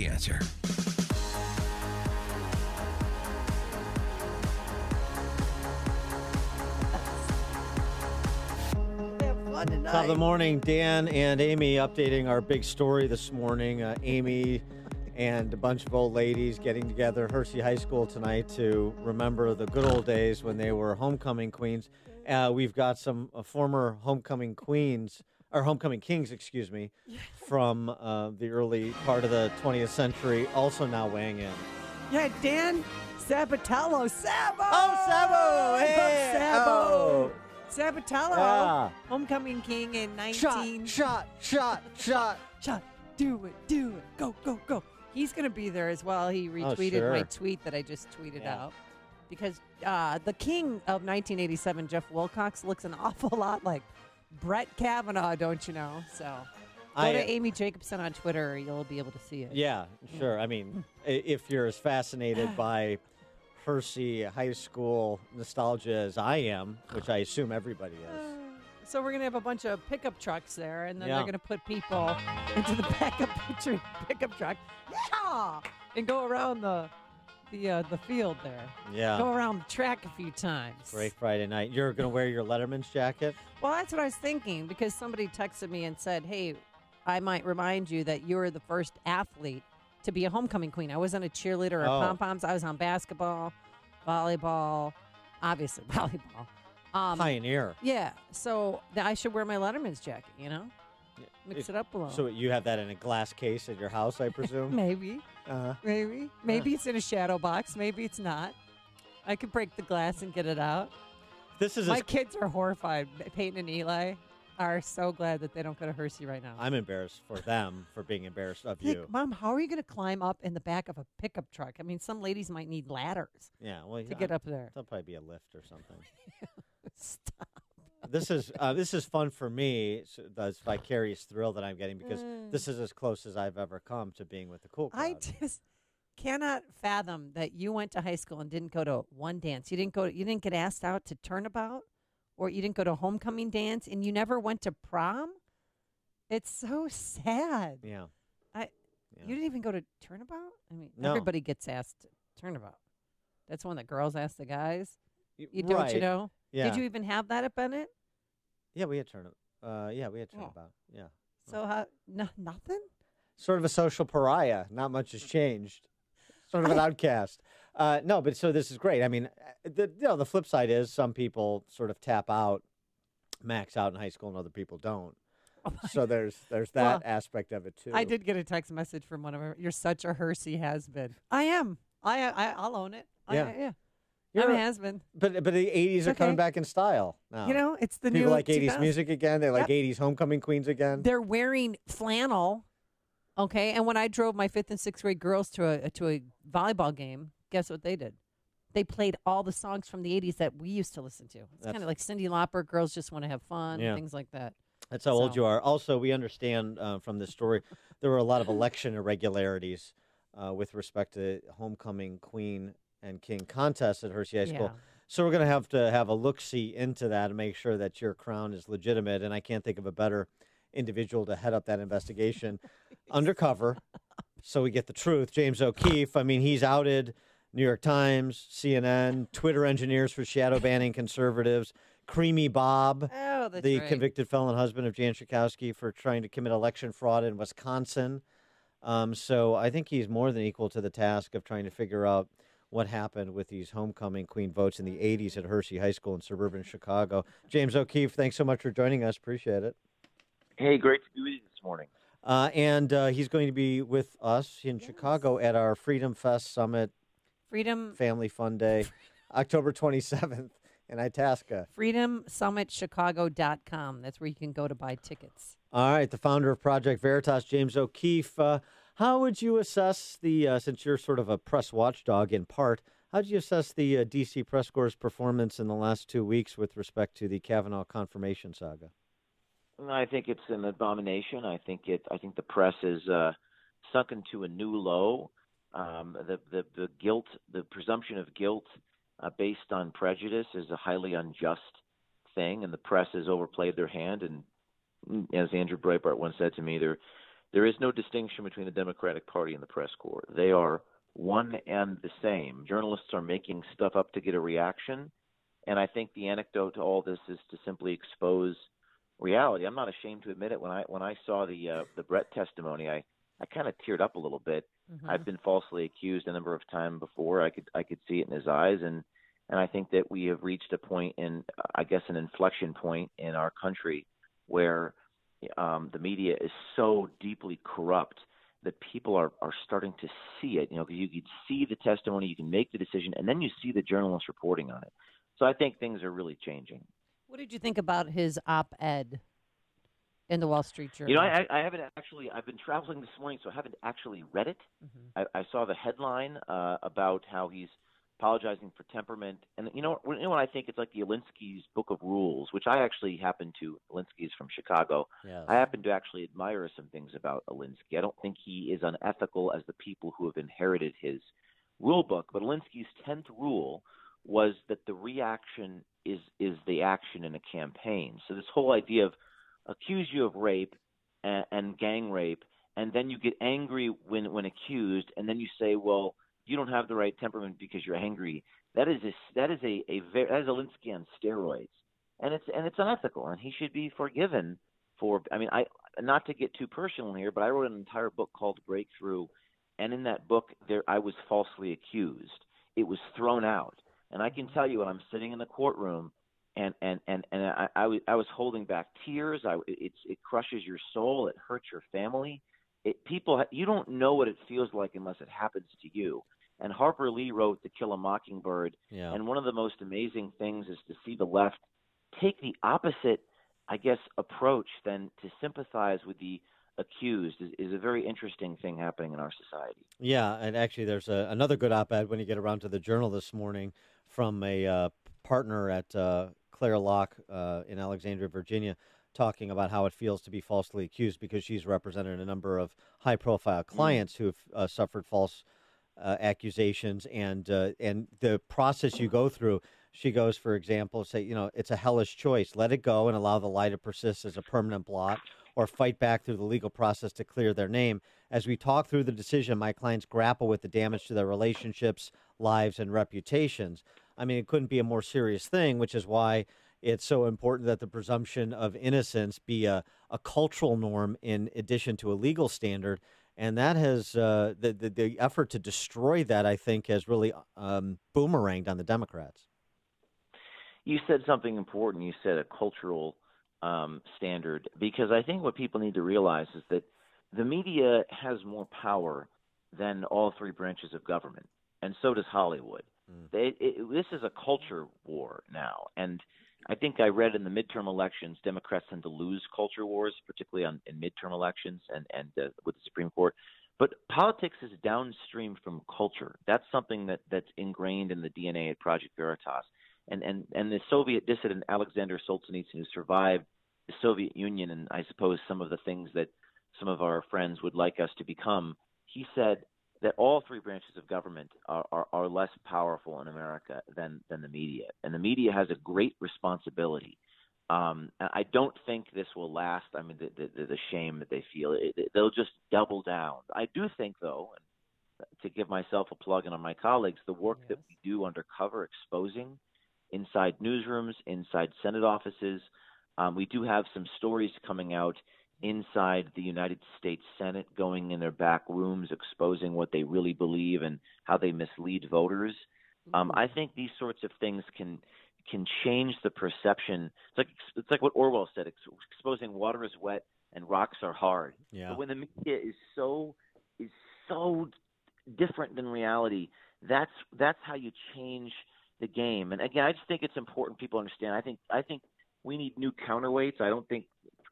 The answer. Top of the morning, Dan and Amy updating our big story this morning. Uh, Amy and a bunch of old ladies getting together at Hersey High School tonight to remember the good old days when they were homecoming queens. Uh, we've got some uh, former homecoming queens, or homecoming kings, excuse me, from uh, the early part of the 20th century, also now weighing in. Yeah, Dan Sabatello. Sabo! Oh, Sabo! Hey! Sabo! Oh. Sabatello. Yeah. Homecoming king in 19. Shot, shot, shot, shot. Shot. Do it, do it. Go, go, go. He's going to be there as well. He retweeted Oh, sure. my tweet that I just tweeted Yeah. out. Because uh, the king of 1987, Jeff Wilcox, looks an awful lot like Brett Kavanaugh, don't you know? So go I- to Amy Jacobson on Twitter. You'll be able to see it. Yeah, sure. I mean, if you're as fascinated by Hersey High School nostalgia as I am, which I assume everybody is. So we're gonna have a bunch of pickup trucks there, and then Yeah. they're gonna put people into the back pickup truck, yeah, and go around the the uh, the field there. Yeah. Go around the track a few times. Great Friday night. You're going to wear your Letterman's jacket? Well, that's what I was thinking because somebody texted me and said, "Hey, I might remind you that you're the first athlete to be a homecoming queen. I wasn't a cheerleader or Oh. pom poms. I was on basketball, volleyball, obviously volleyball. Um, Pioneer. Yeah, so I should wear my Letterman's jacket, you know? Mix it up a little. So you have that in a glass case at your house, I presume? maybe, uh, maybe, maybe it's in a shadow box. Maybe it's not. I could break the glass and get it out. this is My as, kids are horrified. Peyton and Eli are so glad that they don't go to Hersey right now. I'm embarrassed for them for being embarrassed of you. Mom, how are you going to climb up in the back of a pickup truck? I mean, some ladies might need ladders Yeah, well, to yeah, get up there. There'll probably be a lift or something. Stop. This is uh, this is fun for me. So vicarious thrill that I'm getting because Mm. this is as close as I've ever come to being with the cool crowd. I just cannot fathom that you went to high school and didn't go to one dance. You didn't go. You didn't get asked out to turnabout, or you didn't go to homecoming dance, and you never went to prom. It's so sad. yeah. I. Yeah. You didn't even go to turnabout. I mean, No. everybody gets asked to turnabout. That's one that girls ask the guys. You don't, you know? Yeah. Did you even have that at Bennett? Yeah, we had turn. Uh, yeah, we had Oh. turnabout. Yeah. So how? No, nothing. Sort of a social pariah. Not much has changed. Sort of an outcast. Uh, no, but so this is great. I mean, uh, the you know the flip side is some people sort of tap out, max out in high school, and other people don't. so there's there's that Well, aspect of it too. I did get a text message from one of her. You're such a Hersey has been. I am. I, I I'll own it. I- Yeah. I, yeah. You're I'm a been. But but the '80s are coming back in style now. You know, it's the people new like '80s music again. They like '80s homecoming queens again. They're wearing flannel. Okay, and when I drove my fifth and sixth grade girls to a to a volleyball game, guess what they did? They played all the songs from the '80s that we used to listen to. It's kind of like Cyndi Lauper. Girls just want to have fun, Yeah. things like that. That's how old you are. Also, we understand uh, from this story there were a lot of election irregularities uh, with respect to homecoming queen and king contest at Hersey High School. Yeah. So we're going to have to have a look see into that and make sure that your crown is legitimate. And I can't think of a better individual to head up that investigation undercover, so we get the truth. James O'Keefe. I mean, he's outed New York Times, CNN, Twitter engineers for shadow banning conservatives. Creamer Bob Oh, the right. convicted felon husband of Jan Schakowsky for trying to commit election fraud in Wisconsin. Um, so I think he's more than equal to the task of trying to figure out what happened with these homecoming queen votes in the 80s at Hersey High School in suburban Chicago. James O'Keefe, thanks so much for joining us. Appreciate it. Hey, great to be with you this morning. Uh, and uh, he's going to be with us in Chicago at our Freedom Fest Summit Freedom Family Fun Day, October 27th in Itasca. freedomsummitchicago.com. That's where you can go to buy tickets. All right, the founder of Project Veritas, James O'Keefe. Uh, how would you assess the, uh, since you're sort of a press watchdog in part, how do you assess the uh, DC press corps' performance in the last two weeks with respect to the Kavanaugh confirmation saga? I think it's an abomination. I think it. I think the press is uh, sunken to a new low. Um, the, the the guilt, the presumption of guilt uh, based on prejudice, is a highly unjust thing, and the press has overplayed their hand. And mm, as Andrew Breitbart once said to me, they're There is no distinction between the Democratic Party and the press corps. They are one and the same. Journalists are making stuff up to get a reaction, and I think the anecdote to all this is to simply expose reality. I'm not ashamed to admit it. When I when I saw the uh, the Brett testimony, I I kind of teared up a little bit. Mm-hmm. I've been falsely accused a number of times before. I could I could see it in his eyes, and and I think that we have reached a point in I guess an inflection point in our country where um, the media is so deeply corrupt that people are, are starting to see it. You know, because you can see the testimony, you can make the decision, and then you see the journalists reporting on it. So I think things are really changing. What did you think about his op-ed in the Wall Street Journal? You know, I, I haven't actually. I've been traveling this morning, so I haven't actually read it. Mm-hmm. I, I saw the headline uh, about how he's apologizing for temperament. And you know, you know what I think? It's like the Alinsky's Book of Rules, which I actually happen to. Alinsky's from Chicago. Yes. I happen to actually admire some things about Alinsky. I don't think he is unethical as the people who have inherited his rule book. But Alinsky's tenth rule was that the reaction is is the action in a campaign. So this whole idea of accuse you of rape and, and gang rape, and then you get angry when when accused, and then you say, well you don't have the right temperament because you're angry. That is a, that is a, a very, that is Alinsky on steroids, and it's and it's unethical, and he should be forgiven for. I mean, I not to get too personal here, but I wrote an entire book called Breakthrough, and in that book, there I was falsely accused. It was thrown out, and I can mm-hmm. tell you, when I'm sitting in the courtroom, and and and and I I was, I was holding back tears. I it's it crushes your soul. It hurts your family. It, people you don't know what it feels like unless it happens to you and Harper Lee wrote To Kill a Mockingbird. Yeah. And one of the most amazing things is to see the left take the opposite, I guess, approach than to sympathize with the accused is, is a very interesting thing happening in our society. Yeah, and actually, there's a, another good op-ed when you get around to the Journal this morning from a uh, partner at uh, Clare Locke uh, in Alexandria, Virginia, talking about how it feels to be falsely accused because she's represented a number of high-profile mm. clients mm. who've uh, suffered false uh, accusations and uh, and the process you go through. She goes, for example, say, you know, it's a hellish choice. Let it go and allow the lie to persist as a permanent blot, or fight back through the legal process to clear their name. As we talk through the decision, my clients grapple with the damage to their relationships, lives, and reputations. I mean, it couldn't be a more serious thing, which is why it's so important that the presumption of innocence be a, a cultural norm in addition to a legal standard and that has uh, the, the, the effort to destroy that. I think has really um, boomeranged on the Democrats. You said something important. You said a cultural um, standard because I think what people need to realize is that the media has more power than all three branches of government, and so does Hollywood. Mm. They, it, this is a culture war now, and I think I read in the midterm elections, Democrats tend to lose culture wars, particularly on in midterm elections and and uh, with the Supreme Court. But politics is downstream from culture. That's something that that's ingrained in the DNA at Project Veritas. And and and the Soviet dissident Alexander Solzhenitsyn, who survived the Soviet Union and I suppose some of the things that some of our friends would like us to become, he said that all three branches of government are, are, are, less powerful in America than, than the media. And the media has a great responsibility. Um, I don't think this will last. I mean, the, the, the shame that they feel, it, it, they'll just double down. I do think, though, and to give myself a plug in on my colleagues, the work yes. that we do undercover exposing inside newsrooms, inside Senate offices, um, we do have some stories coming out inside the United States Senate, going in their back rooms, exposing what they really believe and how they mislead voters. Um, I think these sorts of things can can change the perception. It's like it's like what Orwell said: exposing water is wet and rocks are hard. Yeah. But when the media is so is so different than reality, that's that's how you change the game. And again, I just think it's important people understand. I think I think we need new counterweights. I don't think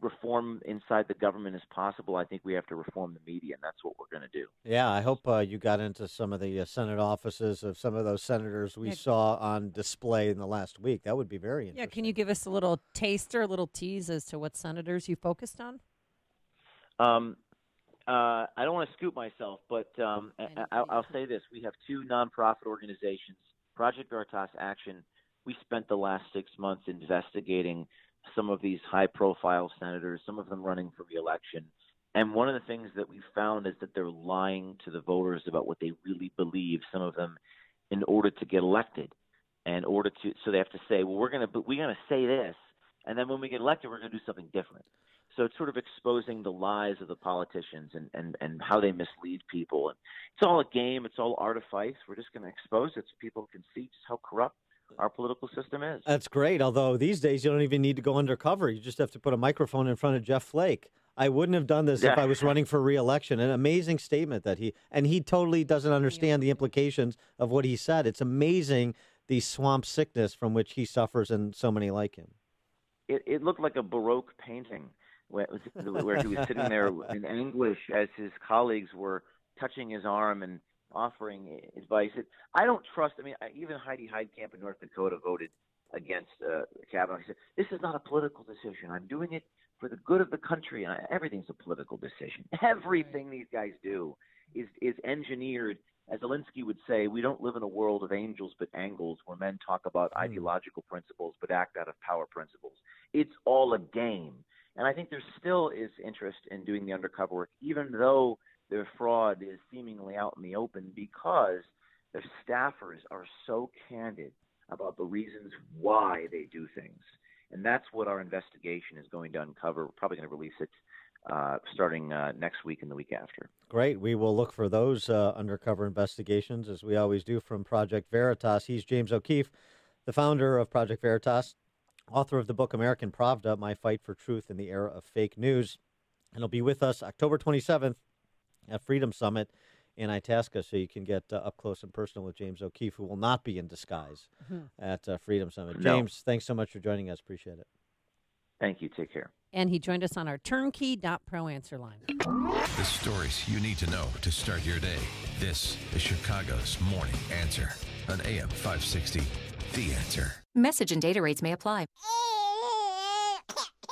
reform inside the government is possible, I think we have to reform the media, and that's what we're going to do. Yeah, I hope uh, you got into some of the uh, Senate offices of some of those senators we yeah. saw on display in the last week. That would be very interesting. Yeah, can you give us a little taster, a little tease as to what senators you focused on? Um, uh, I don't want to scoop myself, but um, I, will say this: we have two nonprofit organizations, Project Veritas Action. We spent the last six months investigating some of these high profile senators, some of them running for reelection. And one of the things that we found is that they're lying to the voters about what they really believe. Some of them, in order to get elected, and order to so they have to say, well, we're gonna we're gonna say this, and then when we get elected, we're gonna do something different. So it's sort of exposing the lies of the politicians and, and, and how they mislead people. And it's all a game. It's all artifice. We're just going to expose it so people can see just how corrupt our political system is. That's great. Although these days you don't even need to go undercover. You just have to put a microphone in front of Jeff Flake. I wouldn't have done this yeah. if I was running for reelection. An amazing statement that he and he totally doesn't understand the implications of what he said. It's amazing the swamp sickness from which he suffers and so many like him. It, it looked like a baroque painting where, where he was sitting there in anguish as his colleagues were touching his arm and offering advice. It, I don't trust. I mean, even Heidi Heitkamp in North Dakota voted against uh, Kavanaugh. He said, "This is not a political decision. I'm doing it for the good of the country, and I, everything's a political decision. Everything these guys do is is engineered." As Alinsky would say, we don't live in a world of angels but angles, where men talk about mm. ideological principles but act out of power principles. It's all a game, and I think there still is interest in doing the undercover work, even though their fraud is seemingly out in the open because their staffers are so candid about the reasons why they do things. And that's what our investigation is going to uncover. We're probably going to release it uh, starting uh, next week and the week after. Great. We will look for those uh, undercover investigations as we always do from Project Veritas. He's James O'Keefe, the founder of Project Veritas, author of the book American Pravda My Fight for Truth in the Era of Fake News. And he'll be with us October 27th at Freedom Summit in Itasca, so you can get uh, up close and personal with James O'Keefe, who will not be in disguise mm-hmm. at uh, Freedom Summit. No. James, thanks so much for joining us. Appreciate it. Thank you. Take care. And he joined us on our turnkey.pro answer line. The stories you need to know to start your day. This is Chicago's Morning Answer on AM 560. The Answer. Message and data rates may apply.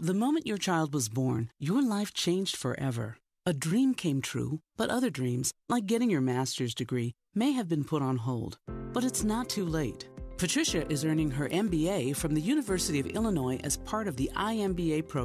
The moment your child was born, your life changed forever. A dream came true, but other dreams, like getting your master's degree, may have been put on hold. But it's not too late. Patricia is earning her MBA from the University of Illinois as part of the iMBA program.